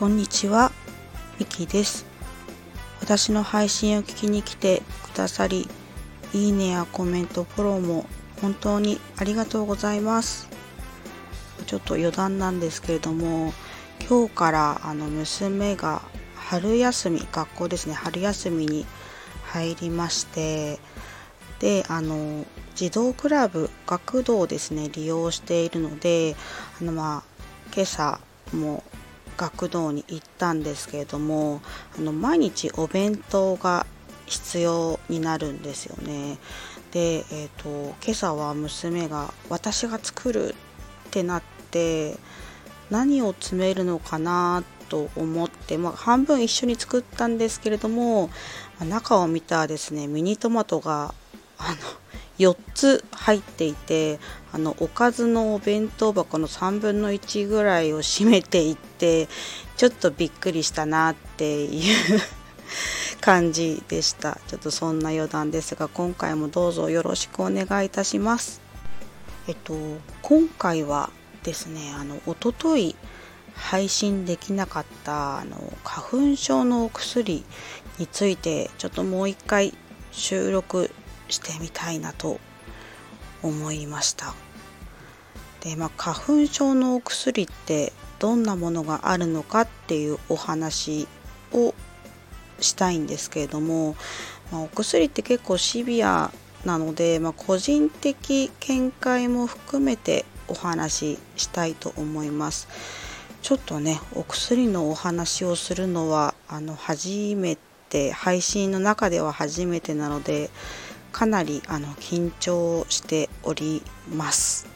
こんにちは、ミキです。私の配信を聞きに来てくださり、いいねやコメント、フォローも本当にありがとうございます。ちょっと余談なんですけれども、今日からあの娘が春休み、学校ですね、春休みに入りまして、で、あの、児童クラブ、学童ですね、利用しているので、あの、まあ、今朝も学童に行ったんですけれどもあの毎日お弁当が必要になるんですよね。で、えーと、今朝は娘が私が作るってなって何を詰めるのかなと思って、まあ、半分一緒に作ったんですけれども中を見たらですねミニトマトがあの4つ入っていてあのおかずのお弁当箱の3分の1ぐらいを占めていってちょっとびっくりしたなっていう感じでした。ちょっとそんな余談ですが今回もどうぞよろしくお願いいたします。えっと今回はですねあの一昨日配信できなかったあの花粉症のお薬についてちょっともう一回収録してみたいなと思いましたで、まあ、花粉症のお薬ってどんなものがあるのかっていうお話をしたいんですけれども、まあ、お薬って結構シビアなので、まあ、個人的見解も含めてお話ししたいと思います。ちょっとねお薬のお話をするのはあの初めて配信の中では初めてなのでかなりあの緊張しております。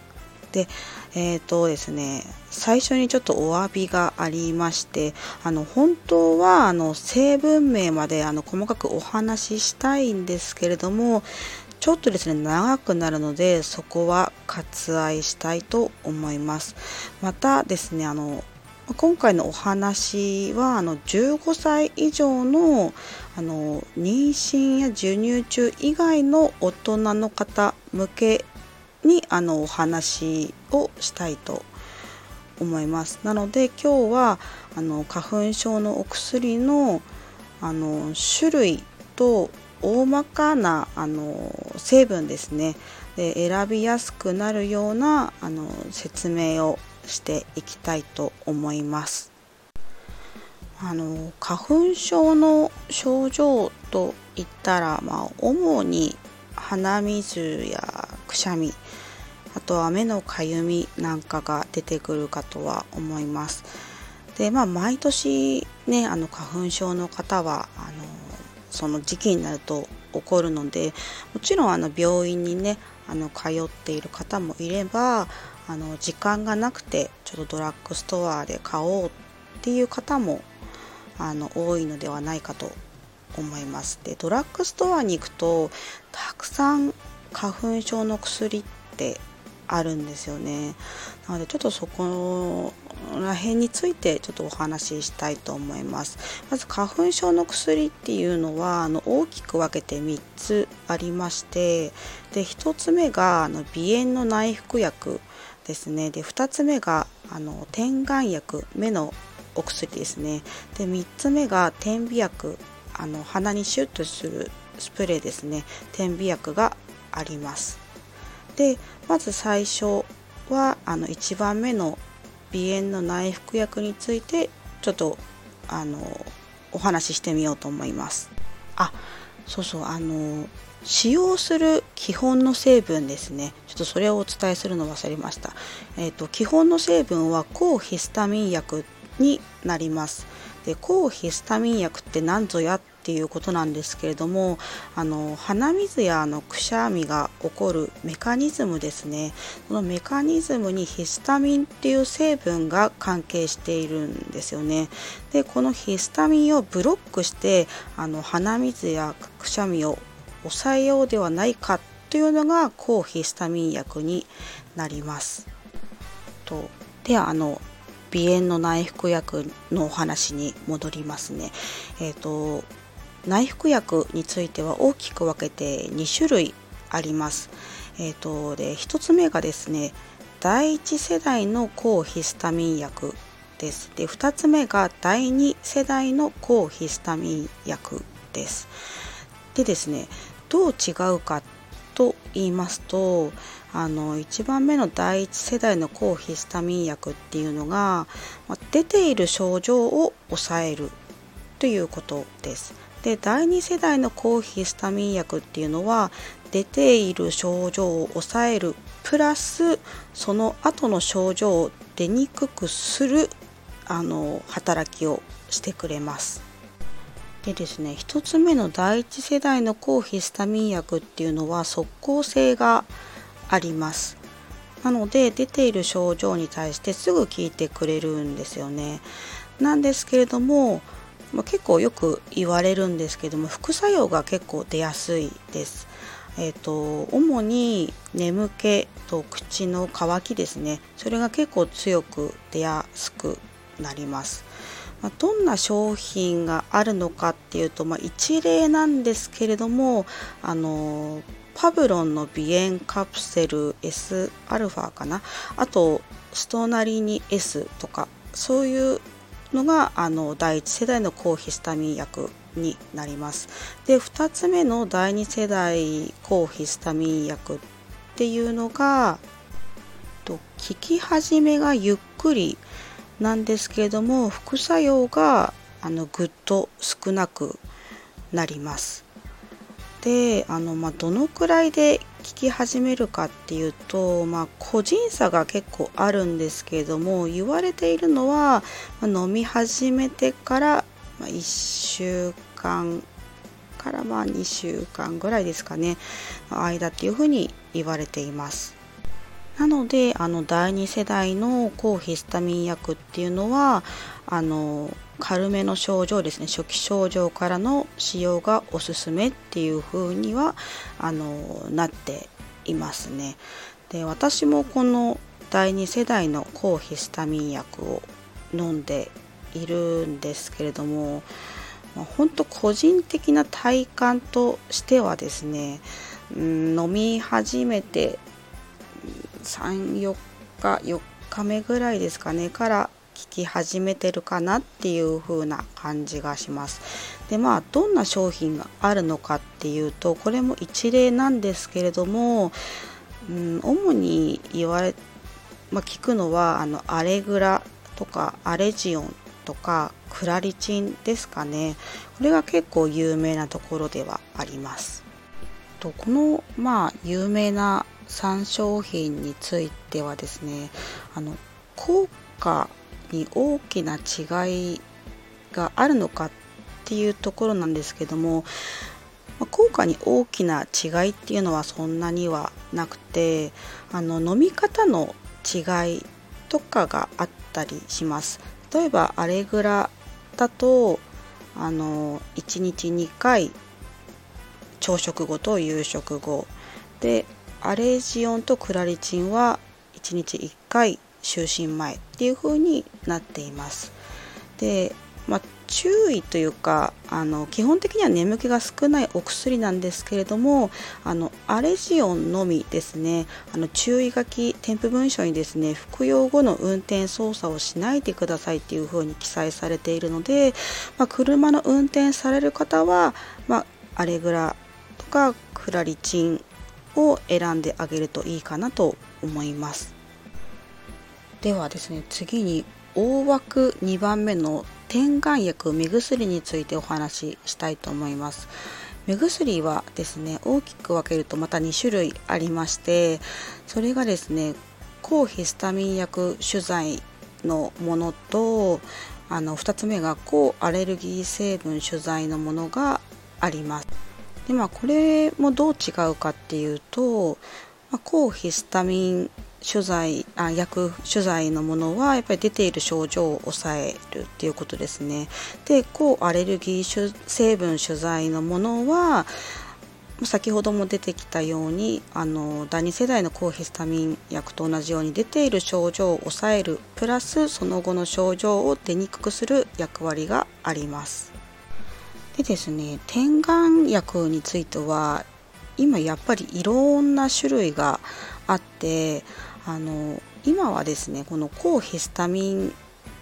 で、えっ、ー、とですね、最初にちょっとお詫びがありまして、あの本当はあの成分名まであの細かくお話ししたいんですけれども、ちょっとですね長くなるのでそこは割愛したいと思います。またですねあの今回のお話はあの15歳以上のあの妊娠や授乳中以外の大人の方向けにあのお話をしたいと思います。なので今日はあの花粉症のお薬のあの種類と大まかなあの成分ですねで選びやすくなるようなあの説明をしていきたいと思います。あの花粉症の症状といったら、まあ、主に鼻水やくしゃみあとは目のかゆみなんかが出てくるかとは思います。でまあ毎年ねあの花粉症の方はあのその時期になると起こるのでもちろんあの病院にねあの通っている方もいればあの時間がなくてちょっとドラッグストアで買おうっていう方もあの多いのではないかと思います。でドラッグストアに行くとたくさん花粉症の薬ってあるんですよね。なのでちょっとそこら辺についてちょっとお話ししたいと思います。まず花粉症の薬っていうのはあの大きく分けて3つありましてで1つ目があの鼻炎の内服薬ですね。で2つ目があの点眼薬目のお薬ですね。で3つ目が点鼻薬あの鼻にシュッとするスプレーですね。点鼻薬があります。でまず最初はあの1番目の鼻炎の内服薬についてちょっとあのお話ししてみようと思います。あそうそうあの使用する基本の成分ですね。ちょっとそれをお伝えするの忘れました、えーと、基本の成分は抗ヒスタミン薬になります。で抗ヒスタミン薬って何ぞやっていうことなんですけれどもあの鼻水やあのくしゃみが起こるメカニズムですね。そのメカニズムにヒスタミンっていう成分が関係しているんですよね。でこのヒスタミンをブロックしてあの鼻水やくしゃみを抑えようではないかというのが抗ヒスタミン薬になります。とではあの鼻炎の内服薬のお話に戻りますね。えーと、内服薬については大きく分けて2種類あります。えーと、で1つ目がですね第1世代の抗ヒスタミン薬です。で2つ目が第2世代の抗ヒスタミン薬です。でですねどう違うかと言いますとあの1番目の第1世代の抗ヒスタミン薬っていうのが、ま出ている症状を抑えるということです。で第2世代の抗ヒスタミン薬っていうのは出ている症状を抑えるプラスその後の症状を出にくくするあの働きをしてくれます。でですね1つ目の第1世代の抗ヒスタミン薬っていうのは即効性があります。なので出ている症状に対してすぐ効いてくれるんですよね。なんですけれども、ま、結構よく言われるんですけども副作用が結構出やすいです。えーと、主に眠気と口の渇きですね。それが結構強く出やすくなります。まあ、どんな商品があるのかっていうと、まあ、一例なんですけれどもあのパブロンの鼻炎カプセル S アルファかな？あとストナリニ S とかそういうのがあの第1世代の抗ヒスタミン薬になります。で2つ目の第2世代抗ヒスタミン薬っていうのが効き始めがゆっくりなんですけれども副作用があのぐっと少なくなります。であの、まあ、どのくらいで効き始めるかっていうと、まあ、個人差が結構あるんですけれども言われているのは、ま、飲み始めてから、1週間からまあ2週間ぐらいですかね間っていうふうに言われています。なのであの第2世代の抗ヒスタミン薬っていうのはあの軽めの症状ですね初期症状からの使用がおすすめっていう風にはあのなっていますね。で私もこの第2世代の抗ヒスタミン薬を飲んでいるんですけれども本当個人的な体感としてはですね、うん、飲み始めて34日4日目ぐらいですかねから聞き始めてるかなっていう風な感じがします。でまあどんな商品があるのかっていうとこれも一例なんですけれども、うん、主に言われ、まあ、聞くのはあのアレグラとかアレジオンとかクラリチンですかねこれが結構有名なところではあります。とこのまあ有名な3商品についてはですねあの効果に大きな違いがあるのかっていうところなんですけども、ま効果に大きな違いっていうのはそんなにはなくてあの飲み方の違いとかがあったりします。例えばアレグラだとあの1日2回朝食後と夕食後。でアレジオンとクラリチンは1日1回就寝前っていう風になっています。で、まあ、注意というかあの基本的には眠気が少ないお薬なんですけれどもあのアレジオンのみですねあの注意書き添付文書にですね服用後の運転操作をしないでくださいっていう風に記載されているので、まあ、車の運転される方は、まあ、アレグラとかクラリチンを選んであげるといいかなと思います。ではですね次に大枠2番目の点眼薬目薬についてお話ししたいと思います。目薬はですね大きく分けるとまた2種類ありましてそれがですね抗ヒスタミン薬種剤のものとあの2つ目が抗アレルギー成分種剤のものがあります。でまあこれもどう違うかっていうと、まあ、抗ヒスタミン取材あ薬取材のものはやっぱり出ている症状を抑えるっていうことですね。で抗アレルギー成分取材のものは先ほども出てきたようにあの第2世代の抗ヒスタミン薬と同じように出ている症状を抑えるプラスその後の症状を出にくくする役割があります。でですね点眼薬については今やっぱりいろんな種類があってあの今はですねこの抗ヒスタミン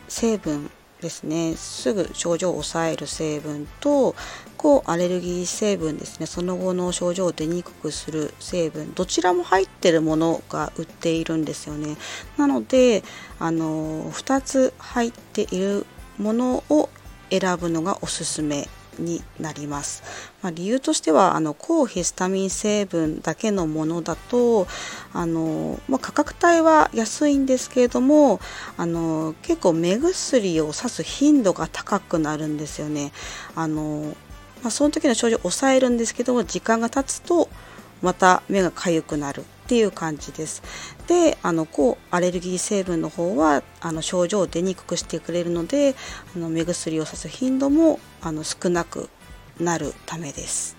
成分ですねすぐ症状を抑える成分と抗アレルギー成分ですねその後の症状を出にくくする成分どちらも入ってるものが売っているんですよね。なのであの2つ入っているものを選ぶのがおすすめになります。まあ、理由としてはあの抗ヒスタミン成分だけのものだとあの、まあ、価格帯は安いんですけれどもあの結構目薬をさす頻度が高くなるんですよね。あのまあ、その時の症状を抑えるんですけども時間が経つとまた目が痒くなるっていう感じです。であの抗アレルギー成分の方はあの症状を出にくくしてくれるのであの目薬をさす頻度もあの少なくなるためです。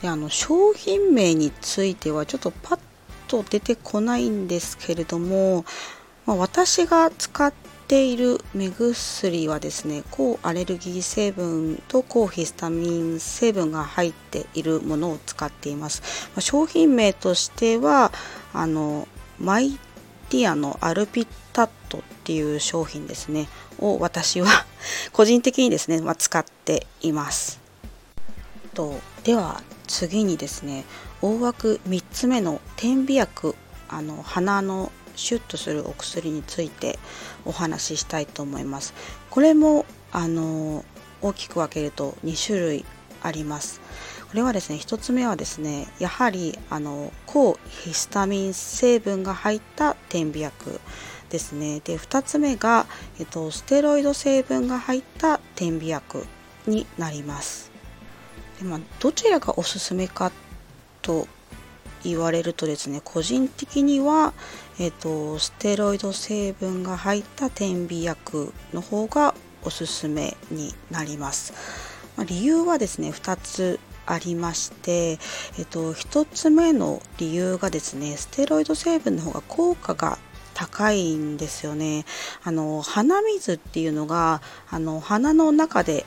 であの商品名についてはちょっとパッと出てこないんですけれども、まあ、私が使ってている目薬はですね抗アレルギー成分と抗ヒスタミン成分が入っているものを使っています、ま、商品名としてはあのマイティアのアルピタットっていう商品ですねを私は 個人的にですね、まあ、使っています。とでは次にですね大枠3つ目の点鼻薬あの鼻のシュッとするお薬についてお話ししたいと思います。これもあの大きく分けると2種類あります。これはですね1つ目はですねやはりあの抗ヒスタミン成分が入った点鼻薬ですねで2つ目が、えっと、ステロイド成分が入った点鼻薬になりますで、まあ、どちらがおすすめかと言われるとですね個人的には、えーと、ステロイド成分が入った点鼻薬の方がおすすめになります、まあ、理由はですね2つありまして、えっと、1つ目の理由がですねステロイド成分の方が効果が高いんですよね。あの鼻水っていうのがあの鼻の中で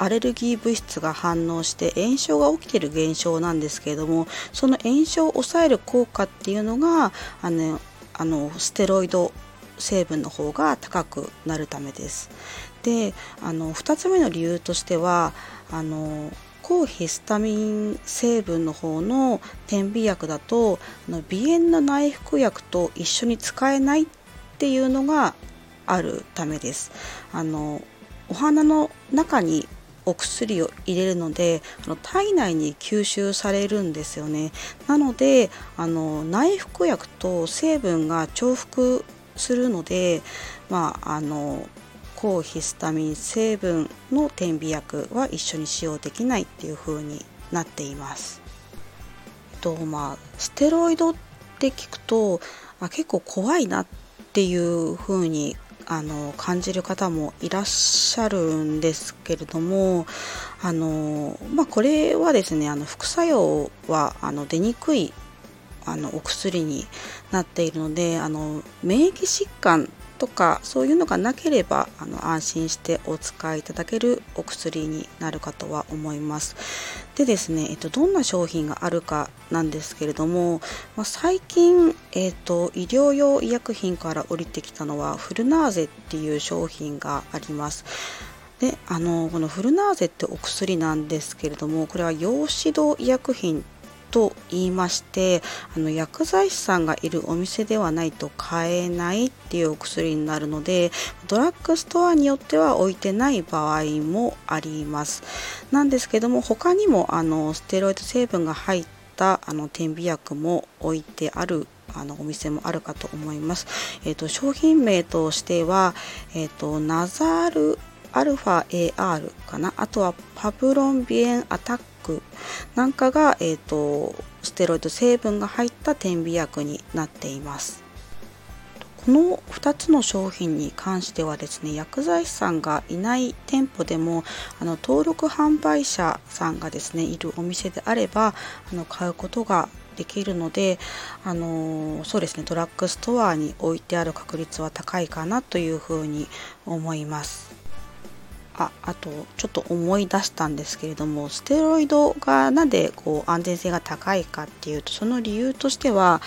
アレルギー物質が反応して炎症が起きている現象なんですけれどもその炎症を抑える効果っていうのがあのあのステロイド成分の方が高くなるためです。であの2つ目の理由としてはあの抗ヒスタミン成分の方の点鼻薬だとあの鼻炎の内服薬と一緒に使えないっていうのがあるためです。あのお花の中にお薬を入れるのであの体内に吸収されるんですよねなのであの内服薬と成分が重複するのでまああの抗ヒスタミン成分の点鼻薬は一緒に使用できないっていう風になっています。とまあステロイドって聞くとあ結構怖いなっていう風にあの感じる方もいらっしゃるんですけれどもあの、まあ、これはですねあの副作用はあの出にくいあのお薬になっているのであの免疫疾患とかそういうのがなければあの安心してお使いいただけるお薬になるかとは思います。でですね、えっと、どんな商品があるかなんですけれども、まあ、最近、えっと、医療用医薬品から降りてきたのはフルナーゼっていう商品があります。であのこのフルナーゼってお薬なんですけれどもこれは陽指導医薬品と言いましてあの薬剤師さんがいるお店ではないと買えないっていうお薬になるのでドラッグストアによっては置いてない場合もありますなんですけども他にもあのステロイド成分が入ったあの点鼻薬も置いてあるあのお店もあるかと思います。えーと、商品名としては、えーと、とナザールアルファ AR かなあとはパブロンビエンアタッ薬なんかが、えーと、ステロイド成分が入った点鼻薬になっています。この2つの商品に関してはですね薬剤師さんがいない店舗でもあの登録販売者さんがですねいるお店であればあの買うことができるので、あのそうですねドラッグストアに置いてある確率は高いかなというふうに思います。ああとちょっと思い出したんですけれどもステロイドがなんでこう安全性が高いかっていうとその理由としては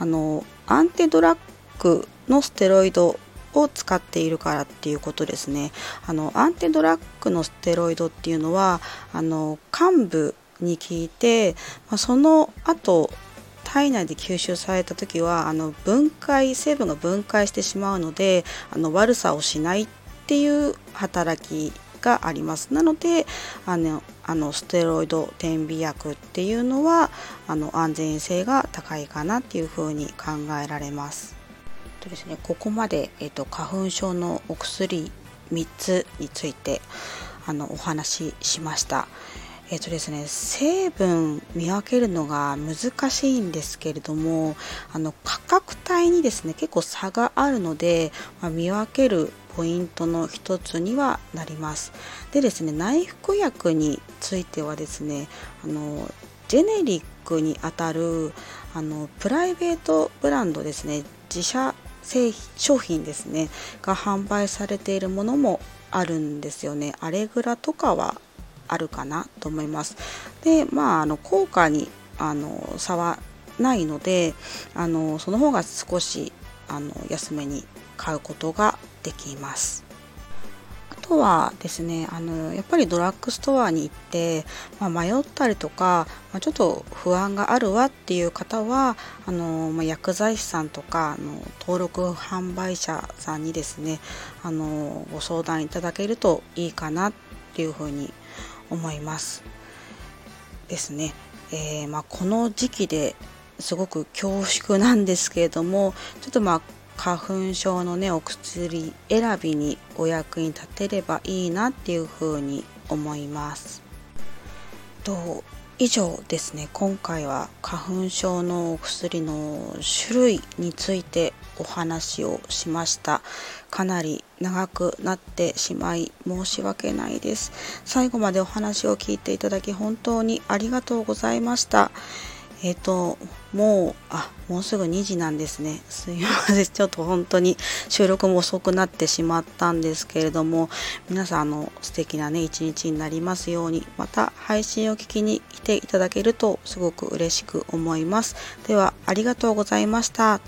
あのアンテドラッグのステロイドを使っているからっていうことですね。あのアンテドラッグのステロイドっていうのはあの幹部に効いて、まあ、その後体内で吸収された時はあの分解成分が分解してしまうのであの悪さをしないっっていう働きがありますなのであのあのステロイド点鼻薬っていうのはあの安全性が高いかなっていうふうに考えられます。とですね、ここまで、えっと、花粉症のお薬3つについてあのお話ししました。えっ、とですね、成分見分けるのが難しいんですけれどもあの価格帯にですね結構差があるので、まあ、見分けるポイントの一つにはなります。でですね内服薬についてはですねあのジェネリックにあたるあのプライベートブランドですね自社製品商品ですねが販売されているものもあるんですよねアレグラとかはあるかなと思います。でまああの効果にあの差はないのであのその方が少しあの安めに買うことができます。あとはですねあのやっぱりドラッグストアに行って、まあ、迷ったりとか、まあ、ちょっと不安があるわっていう方はあの、まあ、薬剤師さんとかあの登録販売者さんにですねあのご相談いただけるといいかなっていうふうに思いますですね。えー、まあ、この時期ですごく恐縮なんですけれどもちょっとまあ花粉症のねお薬選びにお役に立てればいいなっていうふうに思います。と以上ですね。今回は花粉症のお薬の種類についてお話をしました。かなり長くなってしまい申し訳ないです。最後までお話を聞いていただき本当にありがとうございました。えっ、ー、ともうあもうすぐ2時なんですね。すいません。ちょっと本当に収録も遅くなってしまったんですけれども皆さんあの素敵なね一日になりますようにまた配信を聞きに来ていただけるとすごく嬉しく思います。ではありがとうございました。